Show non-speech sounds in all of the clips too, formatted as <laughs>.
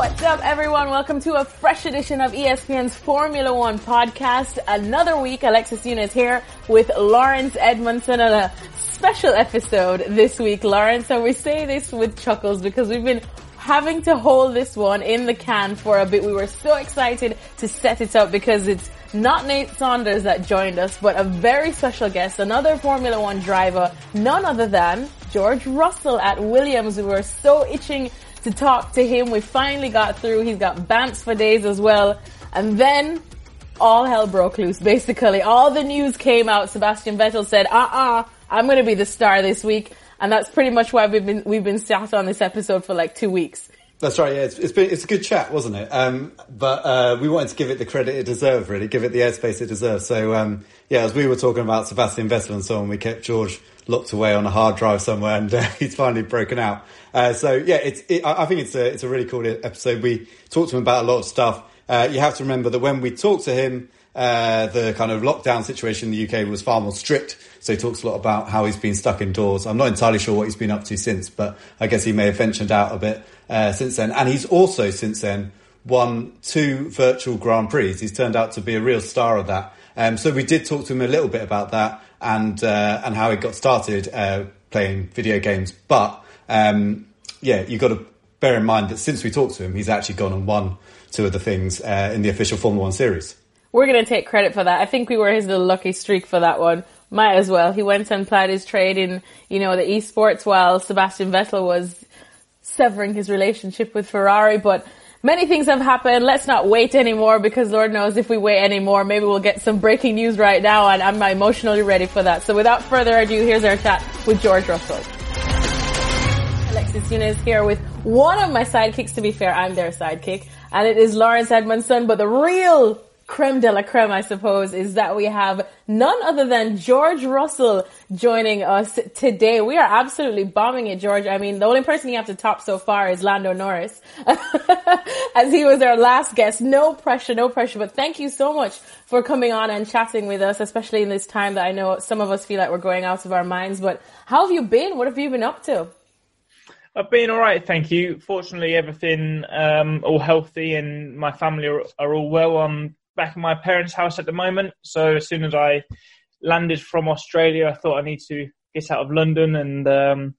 What's up, everyone? Welcome to a fresh edition of ESPN's Formula One podcast. Another week, Alexis Nunes here with Laurence Edmondson on a special episode this week, Laurence. And we say this with chuckles because we've been having to hold this one in the can for a bit. We were so excited to set it up because it's not Nate Saunders that joined us, but a very special guest, another Formula One driver, none other than George Russell at Williams. We were so itching to talk to him. We finally got through. He's got bants for days as well. And then all hell broke loose, basically. All the news came out. Sebastian Vettel said, uh-uh, I'm going to be the star this week. And that's pretty much why we've been, we've been sat on this episode for like two weeks. That's right. Yeah, it's, it's been it's a good chat, wasn't it? Um, but uh, we wanted to give it the credit it deserved, really, give it the airspace it deserves. So um, yeah, as we were talking about Sebastian Vettel and so on, we kept George locked away on a hard drive somewhere, and uh, <laughs> he's finally broken out. Uh, so yeah, it's it, I think it's a it's a really cool episode. We talked to him about a lot of stuff. Uh, you have to remember that when we talked to him, uh, the kind of lockdown situation in the UK was far more strict. So he talks a lot about how he's been stuck indoors. I'm not entirely sure what he's been up to since, but I guess he may have ventured out a bit uh, since then. And he's also since then won two virtual Grand Prix. He's turned out to be a real star of that. Um, so we did talk to him a little bit about that and uh, and how he got started uh, playing video games. But um, yeah, you've got to bear in mind that since we talked to him, he's actually gone and won two of the things uh, in the official Formula One series. We're going to take credit for that. I think we were his little lucky streak for that one. Might as well. He went and plied his trade in, you know, the esports while Sebastian Vettel was severing his relationship with Ferrari, but many things have happened. Let's not wait anymore because Lord knows if we wait anymore, maybe we'll get some breaking news right now and I'm emotionally ready for that. So without further ado, here's our chat with George Russell. Alexis Nunes here with one of my sidekicks. To be fair, I'm their sidekick and it is Laurence Edmondson, but the real creme de la creme, I suppose, is that we have none other than George Russell joining us today. We are absolutely bombing it, George. I mean, the only person you have to top so far is Lando Norris, <laughs> as he was our last guest. No pressure, no pressure, but thank you so much for coming on and chatting with us, especially in this time that I know some of us feel like we're going out of our minds. But how have you been? What have you been up to? I've been all right, thank you. Fortunately, everything um, all healthy and my family are, are all well. I'm back in my parents' house at the moment. So as soon as I landed from Australia, I thought I need to get out of London and um,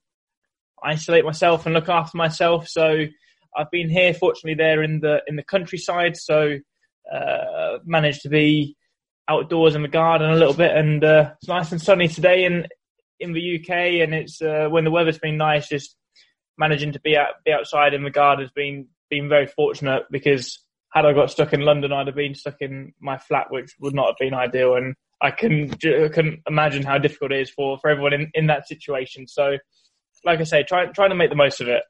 isolate myself and look after myself. So I've been here, fortunately, there in the in the countryside. So uh, managed to be outdoors in the garden a little bit, and uh, it's nice and sunny today in in the UK. And it's uh, when the weather's been nice, just managing to be out, be outside in the garden has been been very fortunate because had I got stuck in London, I'd have been stuck in my flat, which would not have been ideal. And I can can imagine how difficult it is for, for everyone in, in that situation. So, like I say, try, trying to make the most of it.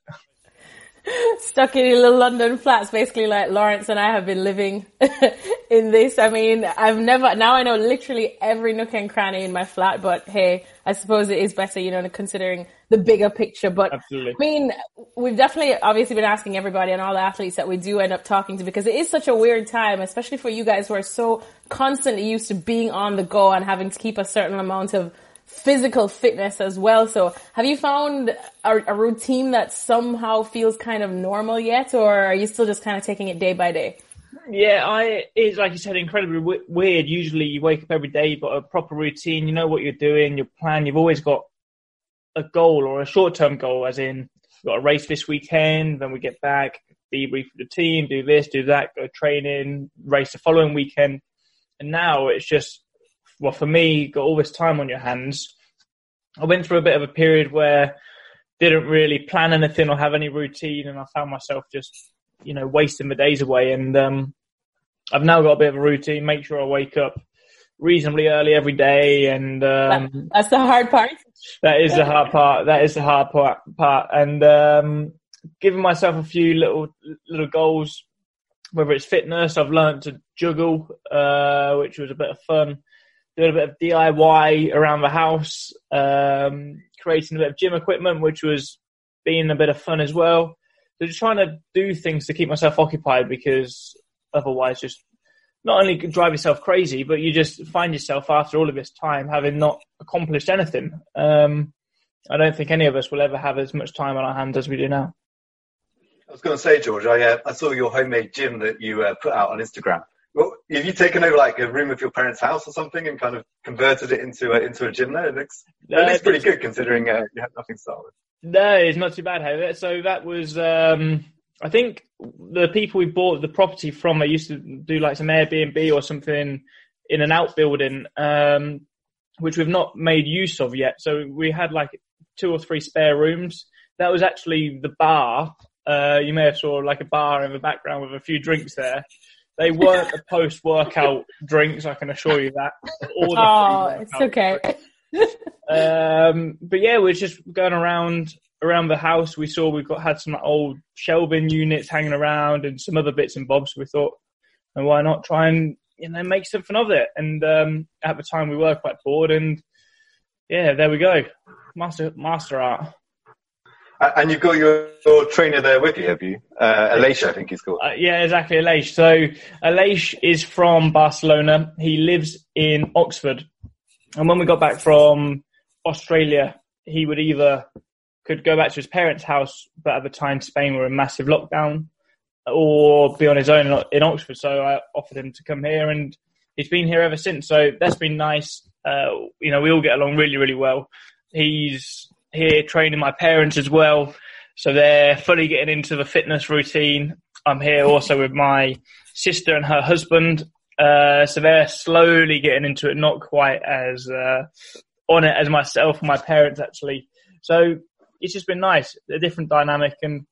<laughs> stuck in little London flats, basically like Laurence and I have been living <laughs> in this. I mean, I've never, now I know literally every nook and cranny in my flat, but hey, I suppose it is better, you know, considering the bigger picture. But Absolutely. I mean, we've definitely obviously been asking everybody and all the athletes that we do end up talking to because it is such a weird time, especially for you guys who are so constantly used to being on the go and having to keep a certain amount of physical fitness as well. So have you found a, a, routine that somehow feels kind of normal yet, or are you still just kind of taking it day by day? Yeah, I it's like you said, incredibly w- weird. Usually you wake up every day, you've got a proper routine. You know what you're doing, your plan. You've always got a goal or a short term goal, as in we've got a race this weekend, then we get back, be debrief with the team, do this, do that, go training, race the following weekend. And now it's just well, for me, got all this time on your hands. I went through a bit of a period where didn't really plan anything or have any routine, and I found myself just, you know, wasting the days away. And um, I've now got a bit of a routine. Make sure I wake up reasonably early every day, and um, that's the hard part. That is the hard part. That is the hard part. Part and um, giving myself a few little little goals, whether it's fitness. I've learned to juggle, uh, which was a bit of fun doing a bit of DIY around the house, um, creating a bit of gym equipment, which was being a bit of fun as well. So just trying to do things to keep myself occupied because otherwise just not only drive yourself crazy, but you just find yourself after all of this time having not accomplished anything. Um, I don't think any of us will ever have as much time on our hands as we do now. I was going to say, George, I, uh, I saw your homemade gym that you uh, put out on Instagram. Have you taken over like a room of your parents' house or something and kind of converted it into a, into a gym there? It looks, it looks pretty good considering uh, you have nothing to start with. No, it's not too bad, However. So that was, um, I think the people we bought the property from, they used to do like some Airbnb or something in an outbuilding, um, which we've not made use of yet. So we had like two or three spare rooms. That was actually the bar. Uh, you may have saw like a bar in the background with a few drinks there. They weren't the post-workout drinks, I can assure you that. oh, it's okay. um, but yeah, we're just going around around the house. We saw we've got had some old shelving units hanging around and some other bits and bobs. We thought, and why not try and you know make something of it? And um, at the time, we were quite bored, and yeah, there we go, master master art. And you've got your, your, trainer there with you, have you? Uh, Aleix, I think he's called. Uh, yeah, exactly, Aleix. So Aleix is from Barcelona. He lives in Oxford. And when we got back from Australia, he would either could go back to his parents' house, but at the time Spain were in massive lockdown, or be on his own in Oxford. So I offered him to come here, and he's been here ever since. So that's been nice. Uh, you know, we all get along really, really well. He's here training my parents as well. So they're fully getting into the fitness routine. I'm here also with my sister and her husband. Uh, so they're slowly getting into it, not quite as uh, on it as myself and my parents actually. So it's just been nice, a different dynamic, and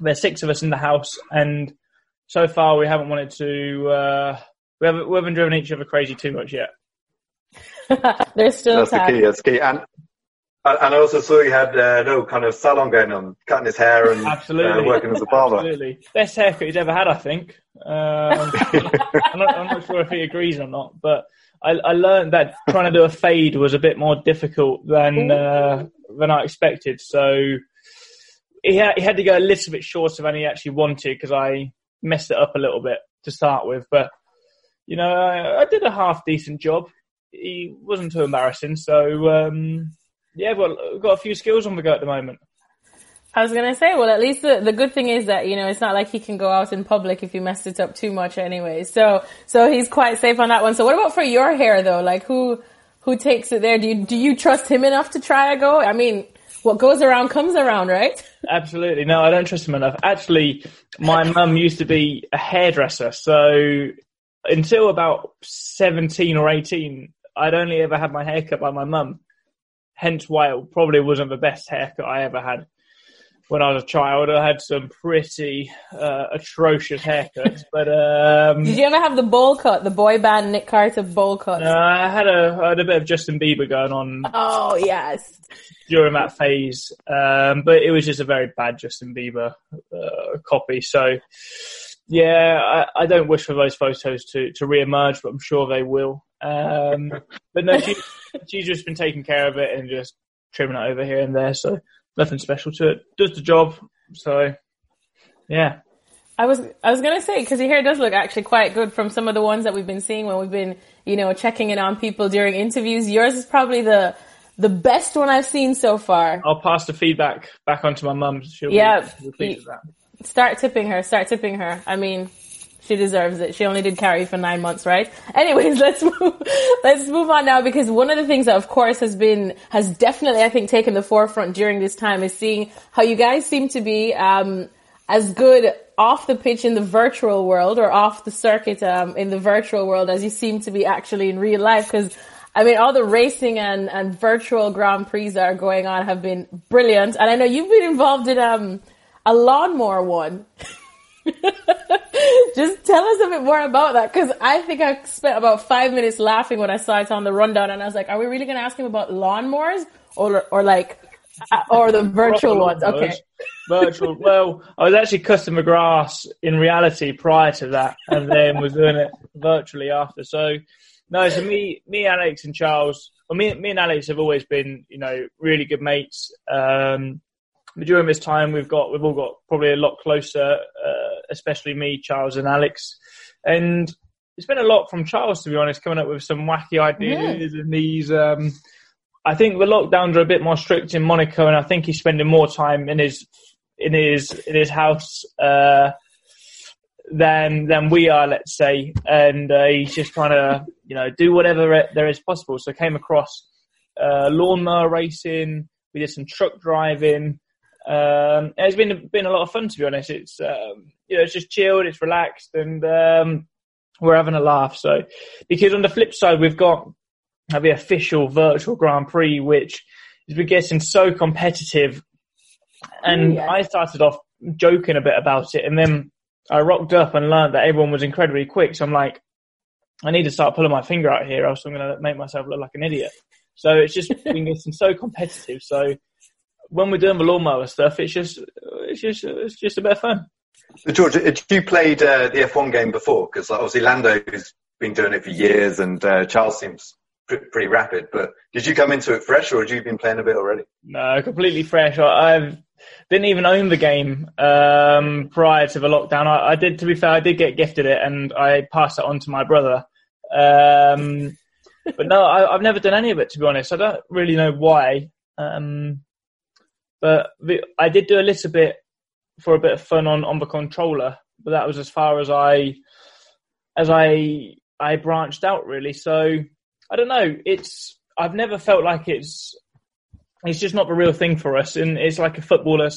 there's six of us in the house, and so far we haven't wanted to. Uh, we haven't we haven't driven each other crazy too much yet. <laughs> There's still that's time. the key. That's the key. And and I also saw you had uh, no kind of salon going on, cutting his hair and Absolutely. Uh, working as a barber. Absolutely, best haircut he's ever had, I think. Um, I'm, not, I'm, not, sure if he agrees or not, but I, I, learned that trying to do a fade was a bit more difficult than uh, than I expected. So he had, he had to go a little bit shorter than he actually wanted because I messed it up a little bit to start with. But you know, I, I did a half decent job. He wasn't too embarrassing, so. Um, yeah, well, we've got a few skills on the go at the moment. I was gonna say, well, at least the, the good thing is that, you know, it's not like he can go out in public if you messed it up too much anyway. So, so he's quite safe on that one. So what about for your hair though? Like who, who takes it there? Do you, do you trust him enough to try a go? I mean, what goes around comes around, right? <laughs> Absolutely. No, I don't trust him enough. Actually, my mum used to be a hairdresser. So until about 17 or 18, I'd only ever had my hair cut by my mum hence why it probably wasn't the best haircut I ever had when I was a child. I had some pretty uh, atrocious haircuts, <laughs> but um, did you ever have the bowl cut, the boy band Nick Carter bowl cut? Uh, I had a I had a bit of Justin Bieber going on. Oh yes, during that phase, um, but it was just a very bad Justin Bieber uh, copy. So. Yeah, I, I, don't wish for those photos to, to re-emerge, but I'm sure they will. Um, but no, she, she's just been taking care of it and just trimming it over here and there. So nothing special to it. Does the job. So yeah. I was I was gonna say because your hair does look actually quite good from some of the ones that we've been seeing when we've been you know checking in on people during interviews. Yours is probably the the best one I've seen so far. I'll pass the feedback back on to my mum. She'll yeah, start tipping her. Start tipping her. I mean, she deserves it. She only did carry for nine months, right? <laughs> Anyways, let's move, <laughs> let's move on now because one of the things that of course has been, has definitely, I think, taken the forefront during this time is seeing how you guys seem to be, um, as good off the pitch in the virtual world or off the circuit, um, in the virtual world as you seem to be actually in real life because I mean, all the racing and, and virtual Grand Prix that are going on have been brilliant. And I know you've been involved in, um, a lawnmower one. <laughs> <laughs> Just tell us a bit more about that because I think I spent about five minutes laughing when I saw it on the rundown, and I was like, "Are we really going to ask him about lawnmowers or or like uh, or the <laughs> virtual ones?" Okay, <laughs> virtual. Well, I was actually cutting the grass in reality prior to that, and then was doing it virtually after. So, no, so me, me, Alex, and Charles. Well, me, me and Alex have always been, you know, really good mates. Um, during this time, we've got we've all got probably a lot closer, uh, especially me, Charles, and Alex. And it's been a lot from Charles, to be honest, coming up with some wacky ideas yeah. and these. Um, I think the lockdowns are a bit more strict in Monaco, and I think he's spending more time in his in his in his house uh, than than we are, let's say, and uh, he's just trying to you know do whatever there is possible. So I came across uh, lawnmower racing. We did some truck driving. Um, it's been been a lot of fun to be honest. It's um, you know it's just chilled, it's relaxed, and um, we're having a laugh. So because on the flip side, we've got the official virtual Grand Prix, which has been getting so competitive. And yeah. I started off joking a bit about it, and then I rocked up and learned that everyone was incredibly quick. So I'm like, I need to start pulling my finger out here, else I'm going to make myself look like an idiot. So it's just <laughs> been getting so competitive. So when we're doing the lawnmower stuff, it's just it's just it's just a bit of fun. So George, had you played uh, the F1 game before? Because obviously Lando's been doing it for years, and uh, Charles seems pr- pretty rapid. But did you come into it fresh, or had you been playing a bit already? No, completely fresh. I I've, didn't even own the game um, prior to the lockdown. I, I, did, to be fair, I did get gifted it, and I passed it on to my brother. Um, but no, I, have never done any of it to be honest. I don't really know why. Um, but the, I did do a little bit for a bit of fun on, on the controller, but that was as far as I as I I branched out really. So I don't know. It's I've never felt like it's it's just not the real thing for us, and it's like a footballer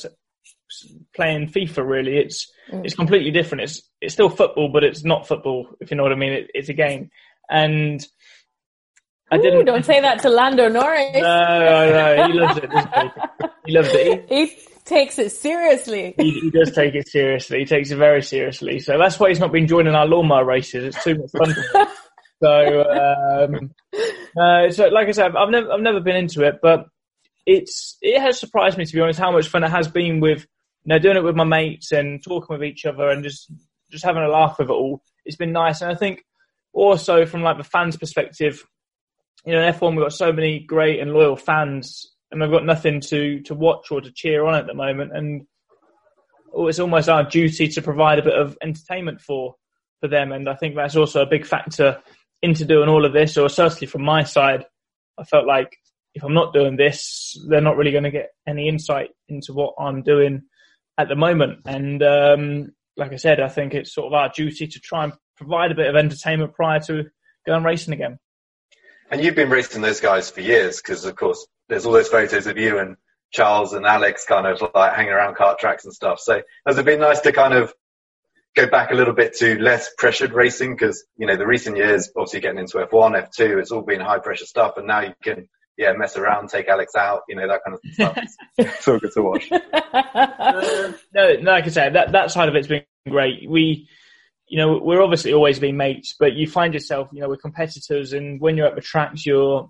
playing FIFA. Really, it's mm. it's completely different. It's it's still football, but it's not football. If you know what I mean, it, it's a game, and I didn't. Ooh, don't say that to Lando Norris. No, no, no. He loves it. He? he? loves it. He, he takes it seriously. He, he, does take it seriously. He takes it very seriously. So that's why he's not been joining our lawnmower races. It's too much fun. so, um, uh, so like I said, I've never, I've never been into it, but it's, it has surprised me to be honest how much fun it has been with, you know, doing it with my mates and talking with each other and just, just having a laugh with it all. It's been nice, and I think also from like the fans' perspective you know, F1 we've got so many great and loyal fans, and we've got nothing to to watch or to cheer on at the moment, and it's almost our duty to provide a bit of entertainment for for them, and I think that's also a big factor into doing all of this, or certainly from my side, I felt like if I'm not doing this, they're not really going to get any insight into what I'm doing at the moment, and um, like I said, I think it's sort of our duty to try and provide a bit of entertainment prior to going racing again. And you've been racing those guys for years because, of course, there's all those photos of you and Charles and Alex kind of like hanging around kart tracks and stuff. So has it been nice to kind of go back a little bit to less pressured racing? Because, you know, the recent years, obviously getting into F1, F2, it's all been high pressure stuff. And now you can, yeah, mess around, take Alex out, you know, that kind of stuff. <laughs> it's all good to watch. uh, <laughs> no, no, like I said, that, that side of it's been great. We, you know, we're obviously always being mates, but you find yourself, you know, we're competitors, and when you're at the tracks, you're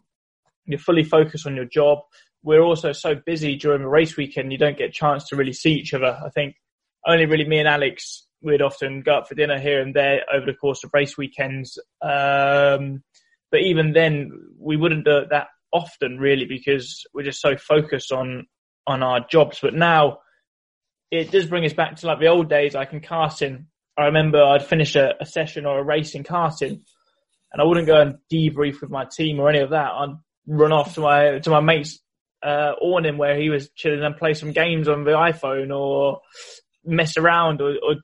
you're fully focused on your job. We're also so busy during the race weekend, you don't get a chance to really see each other. I think only really me and Alex we'd often go out for dinner here and there over the course of race weekends. Um, but even then, we wouldn't do it that often, really, because we're just so focused on on our jobs. But now, it does bring us back to like the old days, I can cast in I remember I'd finish a, a, session or a race in karting, and I wouldn't go and debrief with my team or any of that. I'd run off to my to my mate's uh, awning where he was chilling and play some games on the iPhone or mess around or, or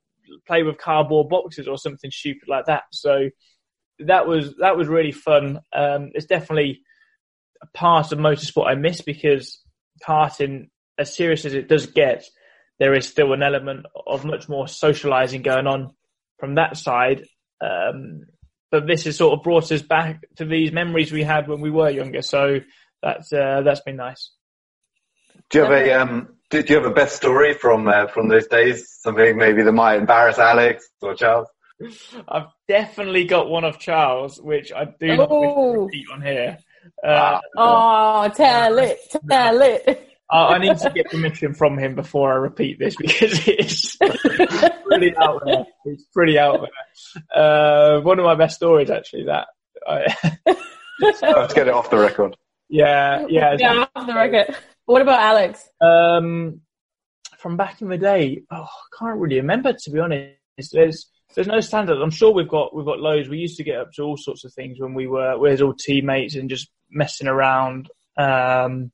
play with cardboard boxes or something stupid like that. So that was that was really fun. Um, it's definitely a part of motorsport I miss because karting, as serious as it does get, there is still an element of much more socializing going on from that side. Um, but this has sort of brought us back to these memories we had when we were younger. So that's uh, that's been nice. Do you have a um, do, you have a best story from uh, from those days? Something maybe that might embarrass Alex or Charles. <laughs> I've definitely got one of Charles, which I do not oh. repeat on here. Uh, oh, tell it, tell it. I need to get permission from him before I repeat this <laughs> because it's pretty out there. It's pretty out there. Uh, one of my best stories, actually. That I, <laughs> let's get it off the record. Yeah, yeah, yeah, off the record. What about Alex? Um, from back in the day, oh, I can't really remember to be honest. There's there's no standard. I'm sure we've got we've got loads. We used to get up to all sorts of things when we were we are all teammates and just messing around. Um,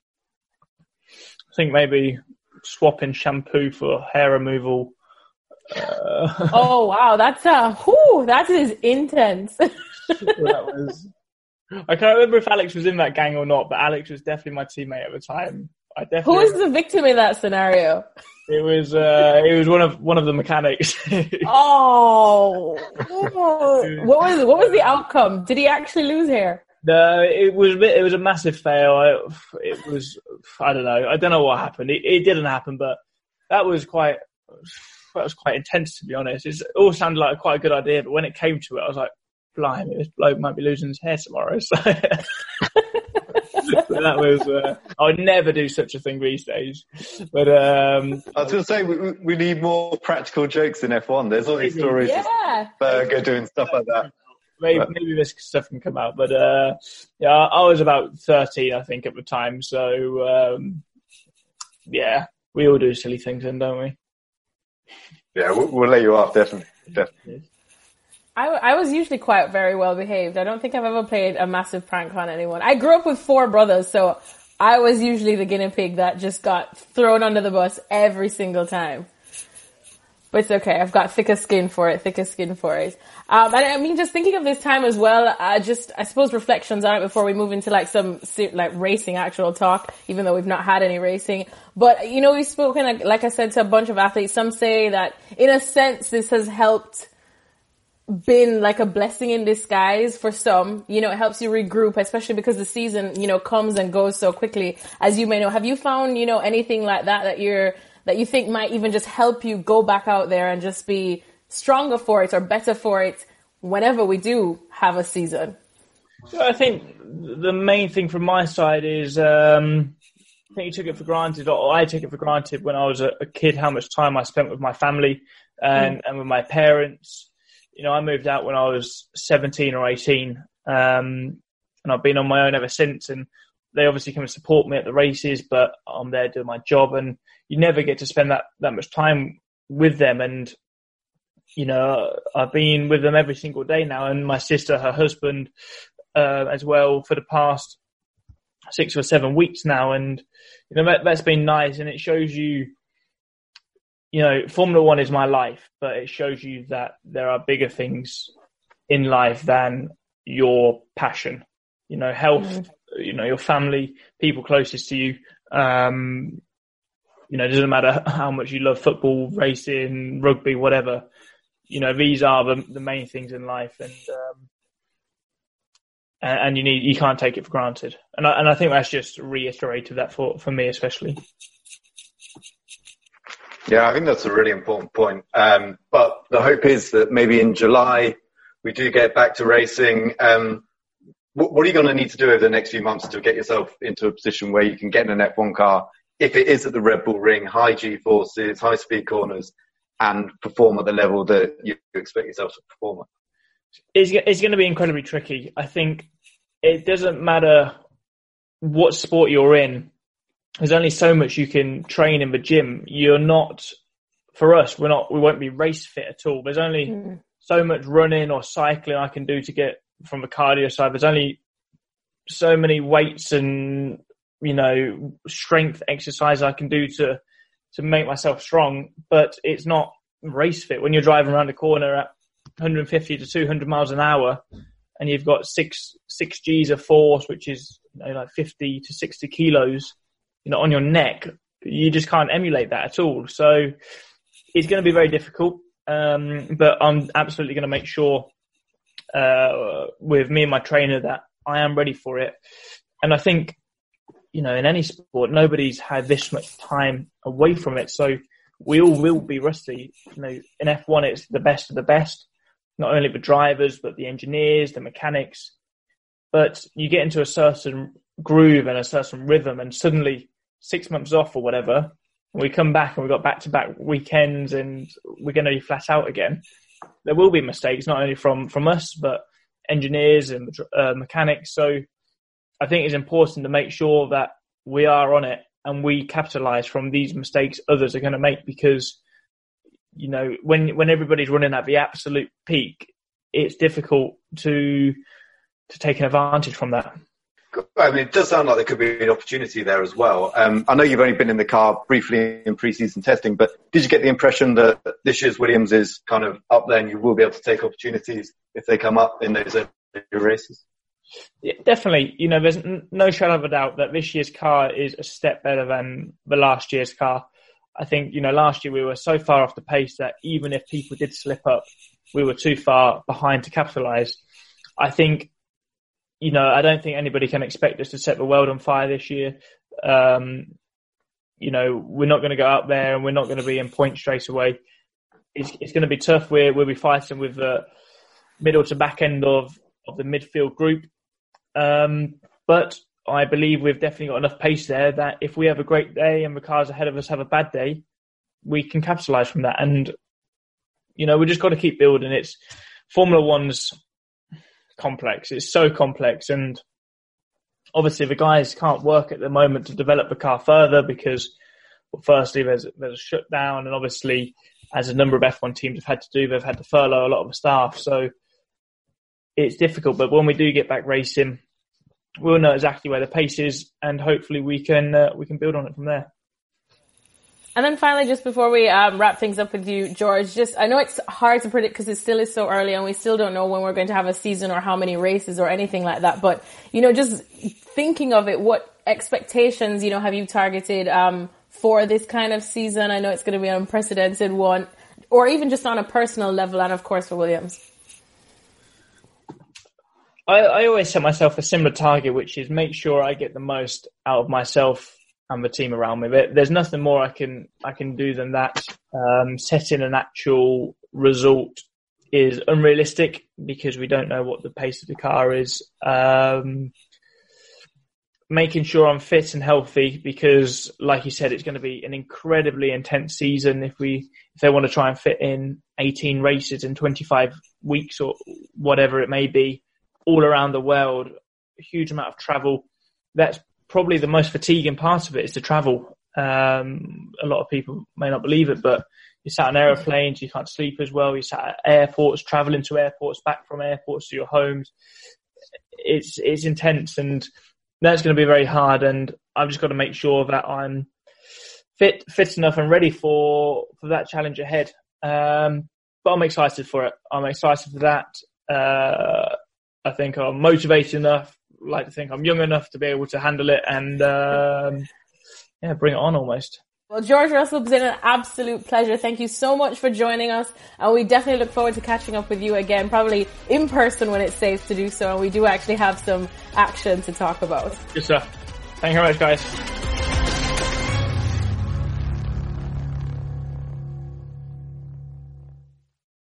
think maybe swapping shampoo for hair removal. Uh, <laughs> oh wow, that's a whoo, that is intense. <laughs> that was. I can't remember if Alex was in that gang or not, but Alex was definitely my teammate at the time. I definitely. Who was the victim in that scenario? It was uh, it was one of one of the mechanics. <laughs> oh, what was what was the outcome? Did he actually lose hair? No, it was a bit, it was a massive fail. It was I don't know I don't know what happened. It, it didn't happen, but that was quite that was quite intense to be honest. It's, it all sounded like quite a good idea, but when it came to it, I was like, blimey, this bloke might be losing his hair tomorrow. <laughs> So that was, uh, I would never do such a thing these days. But, um, I was going to say, we, we need more practical jokes in F1. There's all these stories yeah. of Berger doing stuff like that. Maybe, maybe this stuff can come out, but, uh, yeah, I was about 13, I think, at the time. So, um, yeah, we all do silly things then, don't we? Yeah, we'll, we'll let you off, definitely. definitely. I, I was usually quite very well behaved. I don't think I've ever played a massive prank on anyone. I grew up with four brothers, so I was usually the guinea pig that just got thrown under the bus every single time. But it's okay. I've got thicker skin for it, thicker skin for it. Um, and I mean, just thinking of this time as well, uh, just, I suppose reflections on it before we move into like some, like racing actual talk, even though we've not had any racing. But, you know, we've spoken, like I said, to a bunch of athletes. Some say that in a sense, this has helped been like a blessing in disguise for some. You know, it helps you regroup, especially because the season, you know, comes and goes so quickly, as you may know. Have you found, you know, anything like that that you're, that you think might even just help you go back out there and just be stronger for it or better for it whenever we do have a season? I think the main thing from my side is, um, I think you took it for granted, or I took it for granted when I was a, a kid, how much time I spent with my family and, mm. and with my parents you know, I moved out when I was 17 or 18, um, and I've been on my own ever since. And they obviously come and support me at the races, but I'm there doing my job, and you never get to spend that that much time with them. And you know, I've been with them every single day now, and my sister, her husband, uh, as well for the past six or seven weeks now, and you know that, that's been nice, and it shows you you know, Formula One is my life, but it shows you that there are bigger things in life than your passion. You know, health, mm. you know, your family, people closest to you. Um, you know, it doesn't matter how much you love football, racing, rugby, whatever. You know, these are the, the main things in life, and um, and, you need you can't take it for granted. And I, and I think that's just reiterated that for for me especially. Yeah, I think that's a really important point. Um, but the hope is that maybe in July we do get back to racing. Um, what, what, are you going to need to do over the next few months to get yourself into a position where you can get in an F1 car, if it is at the Red Bull Ring, high G forces, high speed corners, and perform at the level that you expect yourself to perform at? It's, it's going to be incredibly tricky. I think it doesn't matter what sport you're in there's only so much you can train in the gym. You're not, for us, we're not, we won't be race fit at all. There's only mm. so much running or cycling I can do to get from the cardio side. There's only so many weights and, you know, strength exercise I can do to, to make myself strong, but it's not race fit. When you're driving around a corner at 150 to 200 miles an hour and you've got six, six G's of force, which is, you know, like 50 to 60 kilos, you know, on your neck, you just can't emulate that at all. So it's going to be very difficult. Um, but I'm absolutely going to make sure, uh, with me and my trainer that I am ready for it. And I think, you know, in any sport, nobody's had this much time away from it. So we all will be rusty. You know, in F1, it's the best of the best, not only the drivers, but the engineers, the mechanics. But you get into a certain groove and a certain rhythm and suddenly six months off or whatever, we come back and we've got back to back weekends and we're going to be flat out again, there will be mistakes, not only from, from us, but engineers and uh, mechanics. So I think it's important to make sure that we are on it and we capitalize from these mistakes others are going to make because, you know, when, when everybody's running at the absolute peak, it's difficult to, to take an advantage from that. I mean, it does sound like there could be an opportunity there as well. Um, I know you've only been in the car briefly in pre-season testing, but did you get the impression that this year's Williams is kind of up there and you will be able to take opportunities if they come up in those races? Yeah, definitely. You know, there's no shadow of a doubt that this year's car is a step better than the last year's car. I think, you know, last year we were so far off the pace that even if people did slip up, we were too far behind to capitalise. I think, you know, I don't think anybody can expect us to set the world on fire this year. Um, you know, we're not going to go up there and we're not going to be in point straight away. It's, it's going to be tough. We're, we'll be fighting with the middle to back end of, of the midfield group. Um, but I believe we've definitely got enough pace there that if we have a great day and the cars ahead of us have a bad day, we can capitalise from that. And you know, we just got to keep building. It's Formula One's complex. It's so complex, and obviously the guys can't work at the moment to develop the car further because, well, firstly, there's there's a shutdown, and obviously, as a number of F1 teams have had to do, they've had to furlough a lot of the staff. So it's difficult. But when we do get back racing, we'll know exactly where the pace is, and hopefully we can uh, we can build on it from there. And then finally, just before we um, wrap things up with you, George, just I know it's hard to predict because it still is so early, and we still don't know when we're going to have a season or how many races or anything like that. But you know, just thinking of it, what expectations you know have you targeted um, for this kind of season? I know it's going to be an unprecedented one, or even just on a personal level, and of course for Williams. I, I always set myself a similar target, which is make sure I get the most out of myself and the team around me. There's nothing more I can I can do than that. Um, setting an actual result is unrealistic because we don't know what the pace of the car is. Um, making sure I'm fit and healthy because, like you said, it's going to be an incredibly intense season if we if they want to try and fit in 18 races in 25 weeks or whatever it may be all around the world, a huge amount of travel. That's probably the most fatiguing part of it is the travel. Um, a lot of people may not believe it, but you sat on aeroplanes, you can't sleep as well. You sat at airports, traveling to airports, back from airports to your homes. It's it's intense, and that's going to be very hard. And I've just got to make sure that I'm fit fit enough and ready for for that challenge ahead. Um, but I'm excited for it. I'm excited for that. Uh, I think I'm motivated enough. Like to think I'm young enough to be able to handle it and um, yeah, bring it on almost. Well, George Russell, it's been an absolute pleasure. Thank you so much for joining us. And we definitely look forward to catching up with you again, probably in person when it's safe to do so. And we do actually have some action to talk about. Good stuff. Thank you very much, guys.